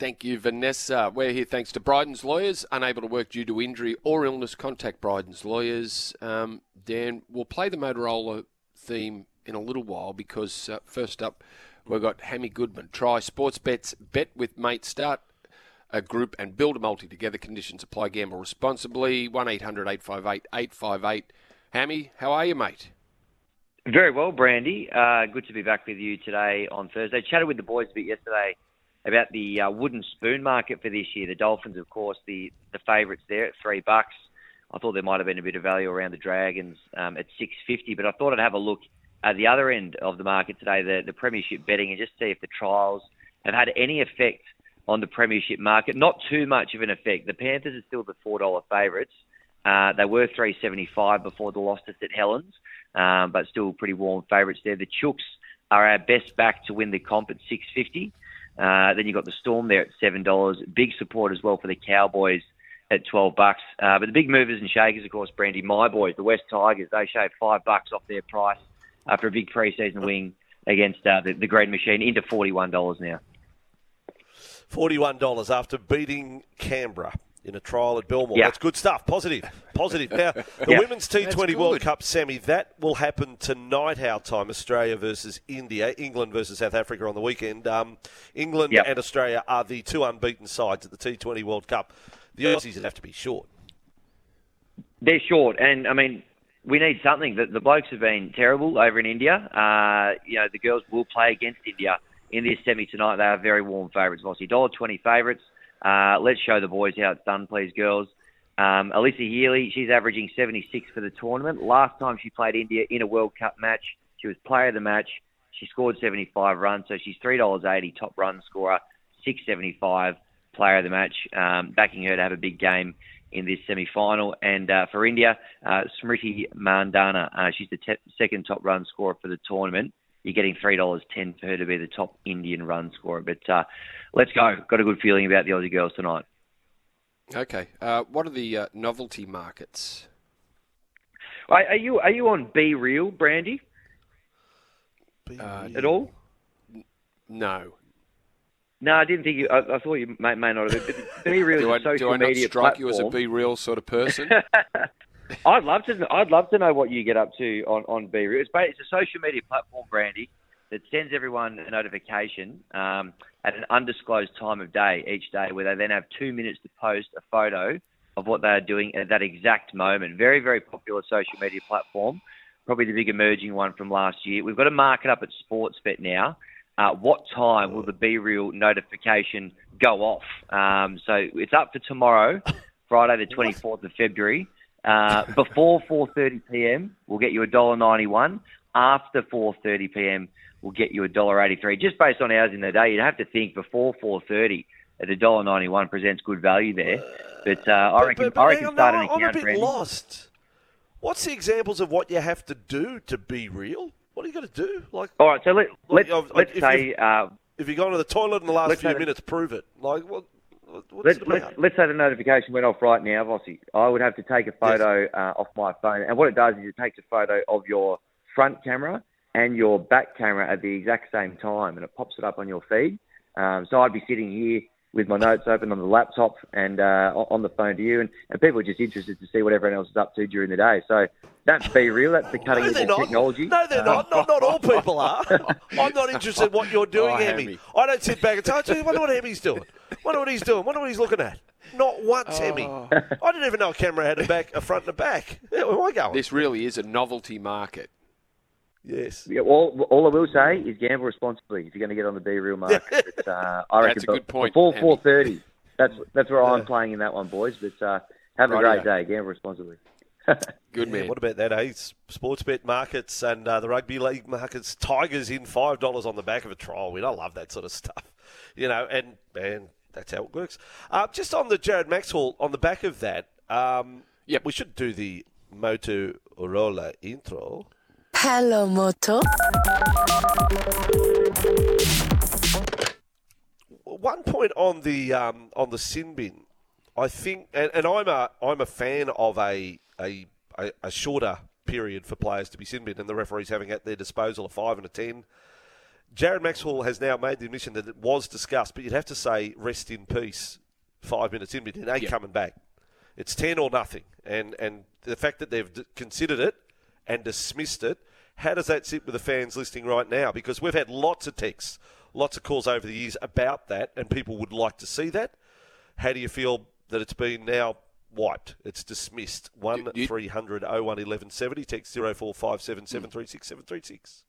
Thank you, Vanessa. We're here thanks to Bryden's Lawyers. Unable to work due to injury or illness, contact Bryden's Lawyers. Um, Dan, we'll play the Motorola theme in a little while because uh, first up, we've got Hammy Goodman. Try sports bets, bet with mate, start a group and build a multi together. Conditions apply. Gamble responsibly. 1 800 858 858. Hammy, how are you, mate? Very well, Brandy. Uh, good to be back with you today on Thursday. Chatted with the boys a bit yesterday about the uh, wooden spoon market for this year. The Dolphins, of course, the the favourites there at three bucks. I thought there might have been a bit of value around the Dragons um, at six fifty, but I thought I'd have a look at the other end of the market today, the the Premiership betting, and just see if the trials have had any effect on the Premiership market. Not too much of an effect. The Panthers are still the four dollar favourites. Uh, they were three seventy five before the loss to St Helens, um, but still pretty warm favourites there. The Chooks are our best back to win the comp at six fifty. Uh, then you've got the Storm there at seven dollars. Big support as well for the Cowboys at twelve bucks. Uh, but the big movers and shakers, of course, Brandy, my boys, the West Tigers, they shaved five bucks off their price after a big preseason win against uh, the, the Green Machine into forty one dollars now. Forty one dollars after beating Canberra in a trial at Belmore. Yeah. That's good stuff. Positive. Positive. Now, the Yeah. Women's T20 World. Cup semi, that will happen tonight, our time. Australia versus India. England versus South Africa on the weekend. Um, England Yep. and Australia are the two unbeaten sides at the T20 World Cup. The Aussies would have to be short. They're short, and I mean, we need something. The, the blokes have been terrible over in India. Uh, you know, the girls will play against India in this semi tonight. They are very warm favourites. Aussie dollar twenty favourites. Uh, let's show the boys how it's done, please, girls. Um, Alyssa Healy, she's averaging 76 for the tournament. Last time she played India in a World Cup match, she was player of the match. She scored 75 runs, so she's $3.80 top run scorer, 675 player of the match, um, backing her to have a big game in this semi-final. And uh, for India, uh, Smriti Mandhana, uh, she's the te- second top run scorer for the tournament. You're getting three dollars ten for her to be the top Indian run scorer. But uh, let's go. Got a good feeling about the Aussie girls tonight. Okay. Uh, what are the uh, novelty markets? Are, are you are you on BeReal, Brandy, Uh, at all? No. No, I didn't think you. I, I thought you may, may not have. But BeReal Do I, is a social do I not media strike you as a BeReal sort of person? I'd love to. I'd love to know what you get up to on on BeReal. It's, it's a social media platform, Brandy, that sends everyone a notification um, at an undisclosed time of day each day, where they then have two minutes to post a photo of what they are doing at that exact moment. Very, very popular social media platform. Probably the big emerging one from last year. We've got to mark it up at Sportsbet now. Uh, what time will the BeReal notification go off? Um, so it's up for tomorrow, Friday the 24th of February. Uh, before 4:30 p.m., we'll get you a dollar ninety-one. After 4:30 p.m., we'll get you a dollar eighty-three. Just based on hours in the day, you'd have to think before 4:30 at a dollar ninety-one presents good value there. But uh, I reckon But- but I reckon on, start no, an I'm a account, bit lost. What's the examples of what you have to do to be real? What are you going to do? Like, All right, so let, Look, let's let's if say uh, if you go to the toilet in the last few minutes, prove it. Like, what? What- What's let's say the notification went off right now, Vossi. I would have to take a photo uh, off my phone, and what it does is it takes a photo of your front camera and your back camera at the exact same time, and it pops it up on your feed. Um, so I'd be sitting here with my notes open on the laptop and uh, on on the phone to you, and, and people are just interested to see what everyone else is up to during the day. So that's be real. That's the cutting No, edge they're of not. technology. No, they're not. not. Not all people are. I'm not interested in what you're doing, Oh, Hemi. Hemi. I don't sit back and say, "I wonder what Hemi's doing. Wonder what he's doing. Wonder what he's looking at." Not once, Hemi. Oh. I didn't even know a camera had a back, a front, and a back. Where am I going? this really is a novelty market. Yes. Yeah, all, all I will say is gamble responsibly if you're going to get on the BeReal market. But, uh, I reckon That's a good point, before Andy. four thirty. That's that's where I'm playing in that one, boys. But uh, have a Rightio. great day. Gamble responsibly. Good Yeah, man. what about that, eh? Sportsbet markets and uh, the rugby league markets. Tigers in five dollars on the back of a trial win. I love that sort of stuff, you know. And and that's how it works. Uh, just on the Jared Maxwell, on the back of that, um, Yep. we should do the Moto Motorola intro. Hello, Moto. One point on the um, on the sin bin, I think, and, and I'm a I'm a fan of a, a a shorter period for players to be sin bin, and the referees having at their disposal a five and a ten. Jared Maxwell has now made the admission that it was discussed, but you'd have to say rest in peace. Five minutes in, but it ain't Yeah. coming back. It's ten or nothing, and and the fact that they've d- considered it and dismissed it. How does that sit with the fans listening right now? Because we've had lots of texts, lots of calls over the years about that, and people would like to see that. How do you feel that it's been now wiped? It's dismissed. One you- three hundred oh one eleven seventy. Text zero four five seven seven three six seven three six.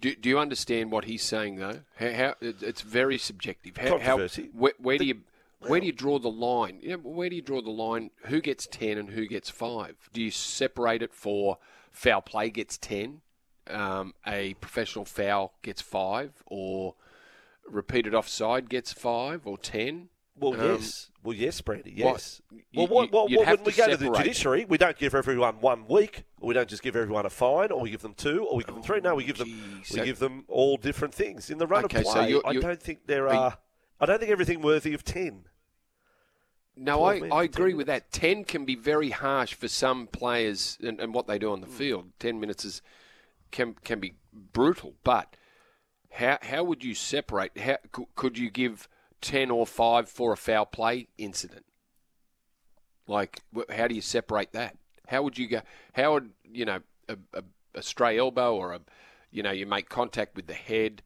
Do, do you understand what he's saying though? How, how it's very subjective. How, how Controversy. where, where do you where do you draw the line? Yeah, where do you draw the line? Who gets ten and who gets five? Do you separate it for foul play gets ten, um, a professional foul gets five, or repeated offside gets five or ten? Well, Um, yes. Well, yes, Brandy. Yes. you- well, what, what, what, when we go to the judiciary, we don't give everyone one week, or we don't just give everyone a fine, or we give them two, or we give them three. No, we give them we so- give them all different things in the run Okay, of so play. you're- I you're- don't think there are are. I don't think everything worthy of ten. No, I, I agree with that. 10 can be very harsh for some players and, and what they do on the field. 10 minutes is can can be brutal, but how how would you separate? How could you give 10 or 5 for a foul play incident? Like how do you separate that? How would you go how would, you know, a, a, a stray elbow or a you know, you make contact with the head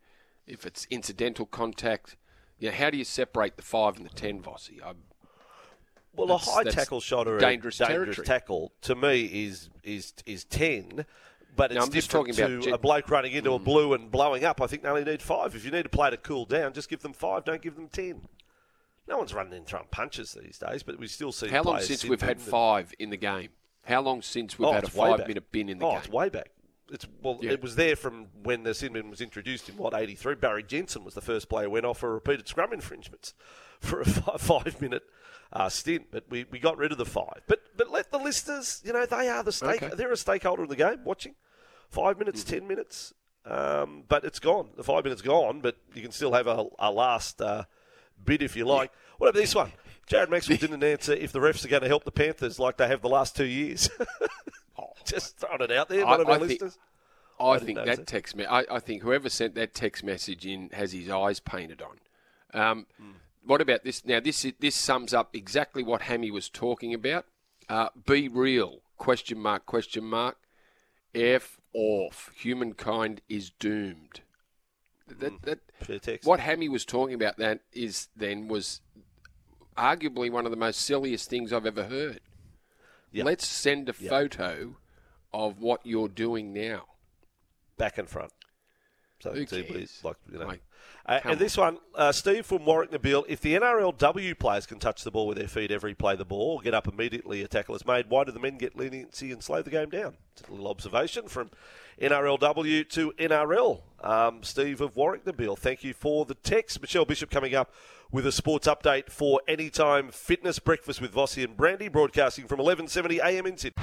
if it's incidental contact, you know, how do you separate the 5 and the 10, Vossi? I, Well, a high tackle shot or dangerous a dangerous territory. tackle to me is is is ten. But No, it's I'm just different talking to gen- a bloke running into a blue and blowing up. I think they only need five. If you need a player to cool down, just give them five. Don't give them ten. No one's running in throwing punches these days, but we still see. How long since we've had five in the game? How long since we've Oh, had a five back. minute bin in the oh, game? it's way back. It's well, Yeah. it was there from when the sin bin was introduced in what eighty three. Barry Jensen was the first player who went off for repeated scrum infringements for a fi- five minute uh, stint, but we, we got rid of the five. But but let the listeners, you know, they are the stake. Okay. They're a stakeholder in the game, watching five minutes, Mm-hmm. ten minutes. Um, but it's gone. The five minutes gone, but you can still have a, a last uh, bid if you like. What about this one? Jared Maxwell didn't answer if the refs are going to help the Panthers like they have the last two years. Just throwing it out there, I- one of I our think- listeners. I didn't think that text me. I, I think whoever sent that text message in has his eyes painted on. Um, Hmm. What about this? Now this this sums up exactly what Hammy was talking about. Uh, be real? Question mark? Question mark? F off. Humankind is doomed. That, hmm. that, Fair what Hammy was talking about that is then was arguably one of the most silliest things I've ever heard. Yep. Let's send a Yep. photo of what you're doing now. back and front. So Who it's easily, cares? like you know. Like, Uh, and this one, uh, Steve from Warwick Nabil. If the NRLW players can touch the ball with their feet every play the ball, get up immediately a tackle is made, why do the men get leniency and slow the game down? It's a little observation from NRLW to NRL. Um, Steve of Warwick Nabil, thank you for the text. Michelle Bishop coming up with a sports update for Anytime Fitness Breakfast with Vossi and Brandy, broadcasting from 1170 AM in Sydney.